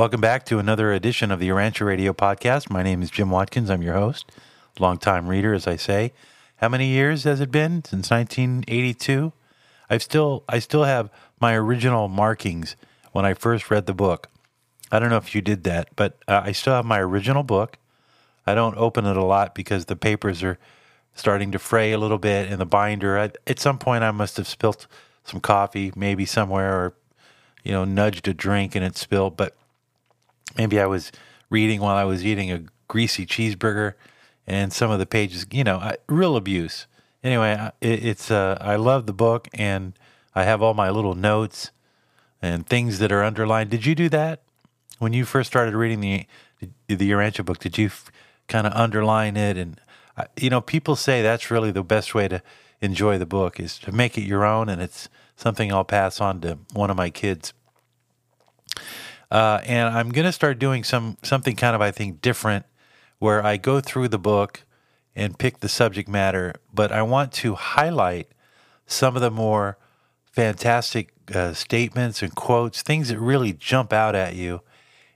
Welcome back to another edition of the Urantia Radio podcast. My name is Jim Watkins. I'm your host, longtime reader, as I say. How many years has it been since 1982? I've still I still have my original markings when I first read the book. I don't know if you did that, but uh, I still have my original book. I don't open it a lot because the papers are starting to fray a little bit in the binder. I, at some point, I must have spilt some coffee, maybe somewhere, or you know, nudged a drink and it spilled. But maybe I was reading while I was eating a greasy cheeseburger, and some of the pages, you know, real abuse. Anyway, it, it's uh, I love the book, and I have all my little notes and things that are underlined. Did you do that when you first started reading the the Urantia book? Did you f- kind of underline it? And uh, you know, people say that's really the best way to enjoy the book is to make it your own, and it's something I'll pass on to one of my kids. Uh, and I'm going to start doing some something kind of I think different, where I go through the book and pick the subject matter, but I want to highlight some of the more fantastic uh, statements and quotes, things that really jump out at you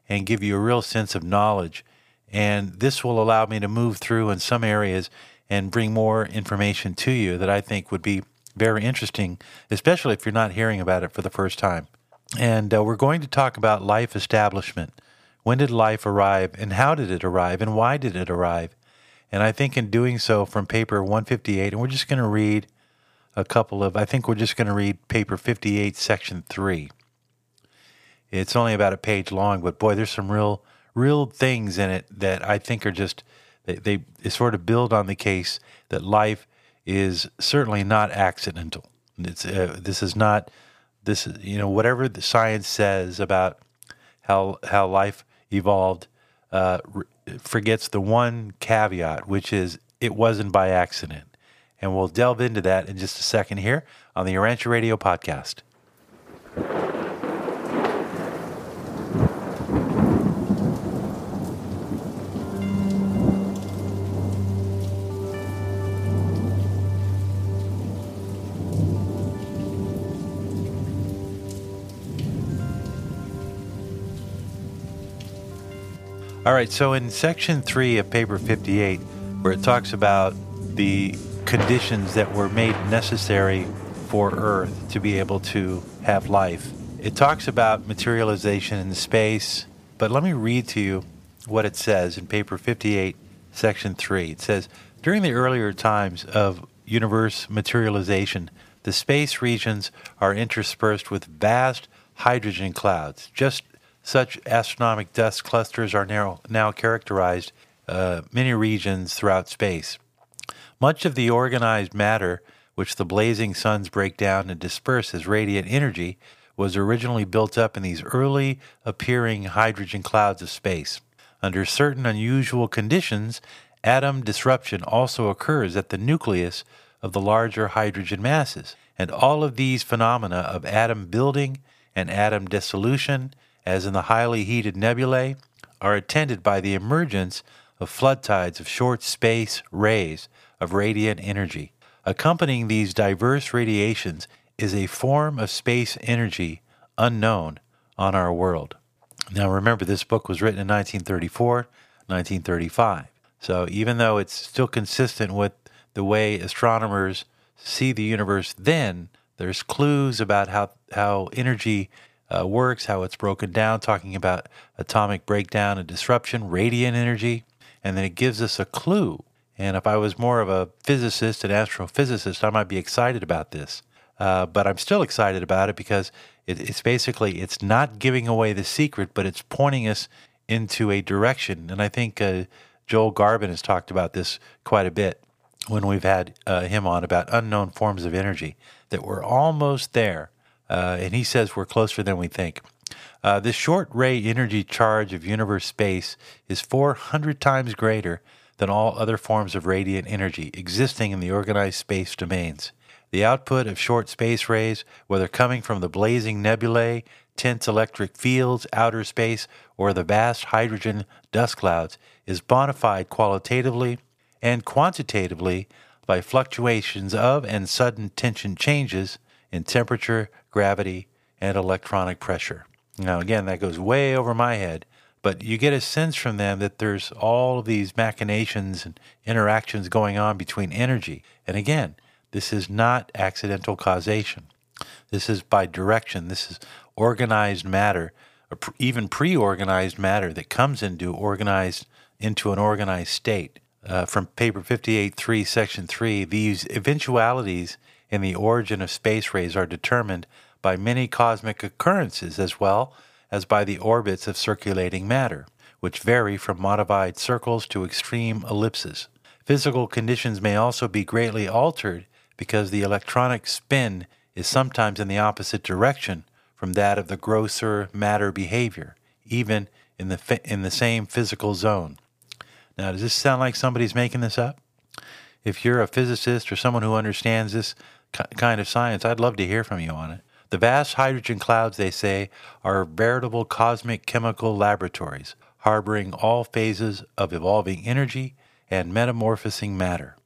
and give you a real sense of knowledge. And this will allow me to move through in some areas and bring more information to you that I think would be very interesting, especially if you're not hearing about it for the first time. And uh, we're going to talk about life establishment. When did life arrive, and how did it arrive, and why did it arrive? And I think in doing so from paper 158, and we're just going to read a couple of, I think we're just going to read paper 58, section 3. It's only about a page long, but boy, there's some real, real things in it that I think are just, they, they, they sort of build on the case that life is certainly not accidental. It's, uh, this is not this is you know whatever the science says about how how life evolved uh, forgets the one caveat, which is it wasn't by accident. And we'll delve into that in just a second here on the Urantia Radio podcast. All right, so in section three of paper 58, where it talks about the conditions that were made necessary for Earth to be able to have life, it talks about materialization in space. But let me read to you what it says in paper 58, section 3. It says During the earlier times of universe materialization, the space regions are interspersed with vast hydrogen clouds, just such astronomic dust clusters are now, now characterized uh, many regions throughout space. Much of the organized matter, which the blazing suns break down and disperse as radiant energy, was originally built up in these early appearing hydrogen clouds of space. Under certain unusual conditions, atom disruption also occurs at the nucleus of the larger hydrogen masses, and all of these phenomena of atom building and atom dissolution as in the highly heated nebulae, are attended by the emergence of flood tides of short space rays of radiant energy. Accompanying these diverse radiations is a form of space energy unknown on our world. Now, remember, this book was written in 1934, 1935. So, even though it's still consistent with the way astronomers see the universe then, there's clues about how, how energy uh, works, how it's broken down, talking about atomic breakdown and disruption, radiant energy, and then it gives us a clue. And if I was more of a physicist, an astrophysicist, I might be excited about this. Uh, but I'm still excited about it because it, it's basically it's not giving away the secret, but it's pointing us into a direction. And I think uh, Joel Garbin has talked about this quite a bit when we've had uh, him on about unknown forms of energy that we're almost there uh, and he says we're closer than we think. Uh, this short ray energy charge of universe space is 400 times greater than all other forms of radiant energy existing in the organized space domains. The output of short space rays, whether coming from the blazing nebulae, tense electric fields, outer space, or the vast hydrogen dust clouds, is bonafide qualitatively and quantitatively by fluctuations of and sudden tension changes in temperature, gravity, and electronic pressure. Now, again, that goes way over my head, but you get a sense from them that there's all of these machinations and interactions going on between energy. And again, this is not accidental causation. This is by direction. This is organized matter, even pre-organized matter that comes into organized into an organized state. Uh, from paper 58.3, section 3, these eventualities in the origin of space rays are determined by many cosmic occurrences as well as by the orbits of circulating matter, which vary from modified circles to extreme ellipses. Physical conditions may also be greatly altered because the electronic spin is sometimes in the opposite direction from that of the grosser matter behavior, even in the, in the same physical zone. Now, does this sound like somebody's making this up? If you're a physicist or someone who understands this kind of science, I'd love to hear from you on it. The vast hydrogen clouds, they say, are veritable cosmic chemical laboratories, harboring all phases of evolving energy and metamorphosing matter.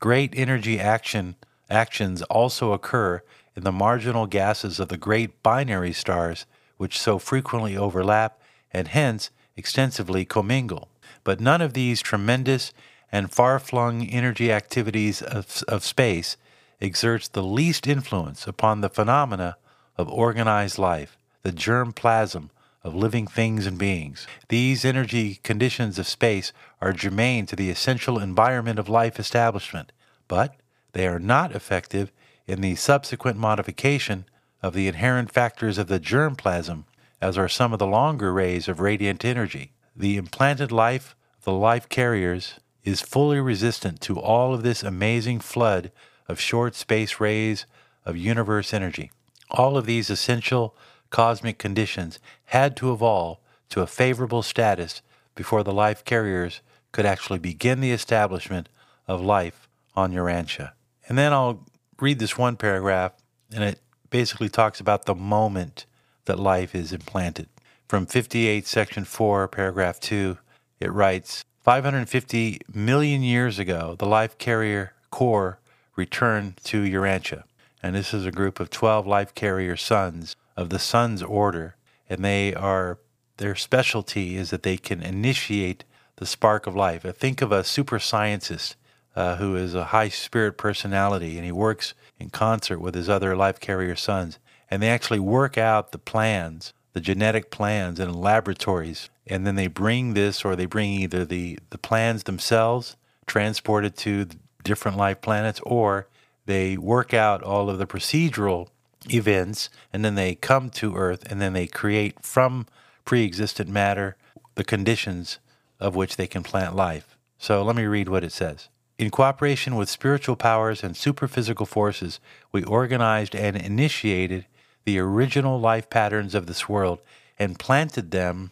Great energy action actions also occur in the marginal gases of the great binary stars, which so frequently overlap and hence extensively commingle. But none of these tremendous and far flung energy activities of, of space exerts the least influence upon the phenomena of organized life, the germ plasm of living things and beings. These energy conditions of space are germane to the essential environment of life establishment, but they are not effective in the subsequent modification of the inherent factors of the germ plasm, as are some of the longer rays of radiant energy. The implanted life of the life carriers is fully resistant to all of this amazing flood of short space rays of universe energy. All of these essential cosmic conditions had to evolve to a favorable status before the life carriers could actually begin the establishment of life on Urantia. And then I'll read this one paragraph, and it basically talks about the moment that life is implanted. From 58, section 4, paragraph 2, it writes 550 million years ago, the life carrier corps returned to Urantia. And this is a group of 12 life carrier sons of the Sun's order. And they are, their specialty is that they can initiate the spark of life. Think of a super scientist uh, who is a high spirit personality and he works in concert with his other life carrier sons. And they actually work out the plans, the genetic plans in laboratories. And then they bring this or they bring either the, the plans themselves transported to different life planets, or they work out all of the procedural events and then they come to Earth and then they create from pre existent matter the conditions of which they can plant life. So let me read what it says. In cooperation with spiritual powers and superphysical forces, we organized and initiated the original life patterns of this world and planted them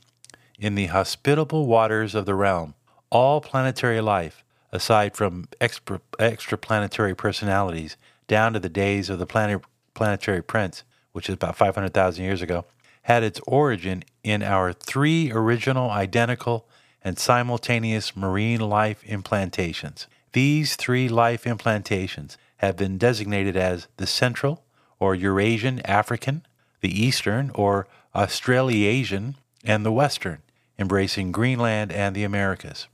in the hospitable waters of the realm. All planetary life, aside from extra, extraplanetary personalities, down to the days of the planet, planetary prince, which is about 500,000 years ago, had its origin in our three original, identical, and simultaneous marine life implantations. These three life implantations have been designated as the Central or Eurasian African, the Eastern or Australasian, and the Western, embracing Greenland and the Americas.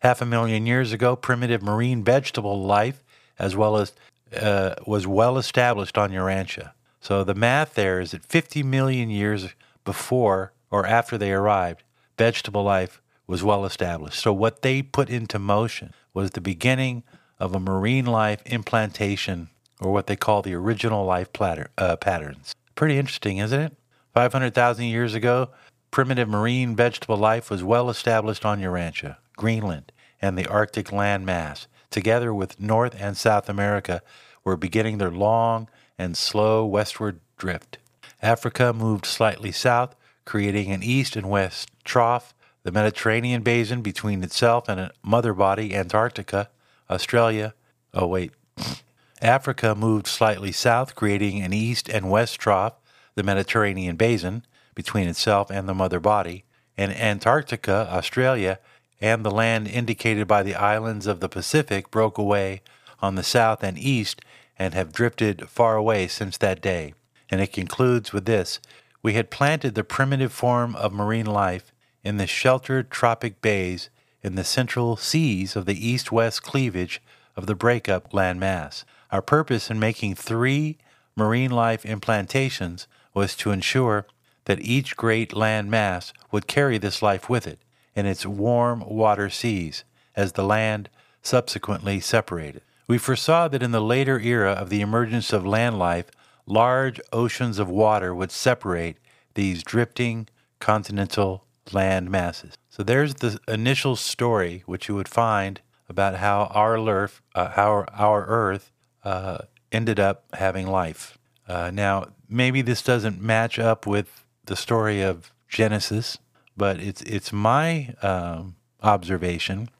Half a million years ago, primitive marine vegetable life, as well as uh, was well established on Urantia. So the math there is that 50 million years before or after they arrived, vegetable life was well established. So what they put into motion was the beginning of a marine life implantation, or what they call the original life platter, uh, patterns. Pretty interesting, isn't it? 500,000 years ago, primitive marine vegetable life was well established on Urantia. Greenland, and the Arctic land mass, together with North and South America, were beginning their long and slow westward drift. Africa moved slightly south, creating an east and west trough, the Mediterranean basin between itself and a mother body, Antarctica, Australia. Oh, wait. Africa moved slightly south, creating an east and west trough, the Mediterranean basin, between itself and the mother body, and Antarctica, Australia, and the land indicated by the islands of the Pacific broke away on the south and east and have drifted far away since that day. And it concludes with this we had planted the primitive form of marine life in the sheltered tropic bays in the central seas of the east west cleavage of the breakup landmass. Our purpose in making three marine life implantations was to ensure that each great land mass would carry this life with it in its warm water seas as the land subsequently separated. We foresaw that in the later era of the emergence of land life, large oceans of water would separate these drifting continental land masses. So there's the initial story, which you would find about how our Earth, uh, our, our Earth uh, ended up having life. Uh, now, maybe this doesn't match up with the story of Genesis, but it's it's my um, observation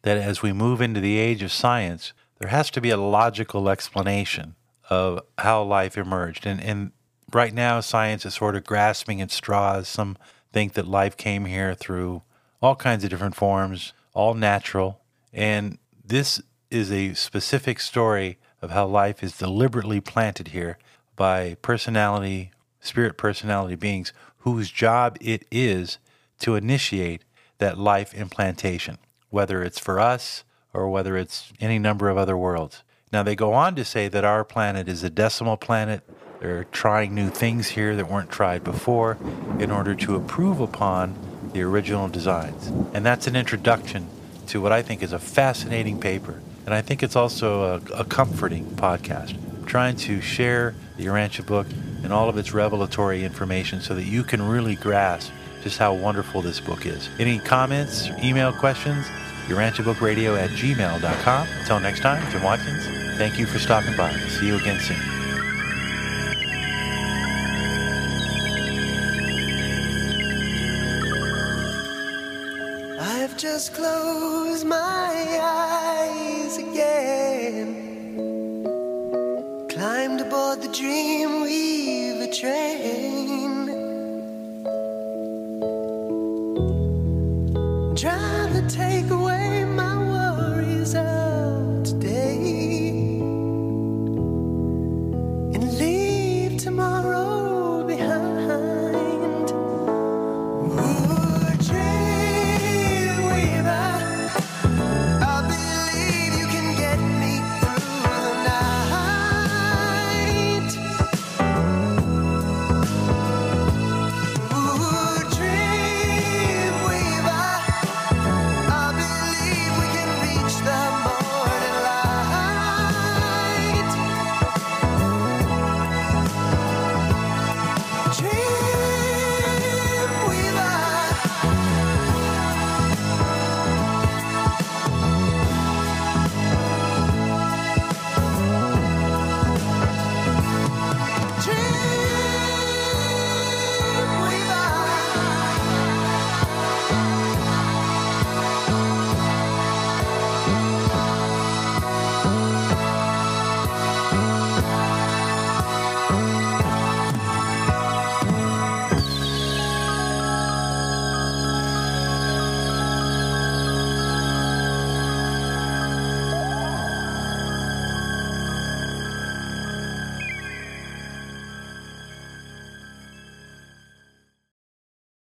that as we move into the age of science, there has to be a logical explanation of how life emerged. And, and right now, science is sort of grasping at straws. Some think that life came here through all kinds of different forms, all natural. And this is a specific story of how life is deliberately planted here by personality, spirit personality beings whose job it is to initiate that life implantation whether it's for us or whether it's any number of other worlds. Now, they go on to say that our planet is a decimal planet. They're trying new things here that weren't tried before in order to improve upon the original designs. And that's an introduction to what I think is a fascinating paper. And I think it's also a, a comforting podcast. Trying to share the Urantia book and all of its revelatory information so that you can really grasp just how wonderful this book is. Any comments, email questions? urantiabookradio at gmail.com. Until next time, Jim Watkins, thank you for stopping by. See you again soon. I've just closed my eyes again. Climbed aboard the Dreamweaver train.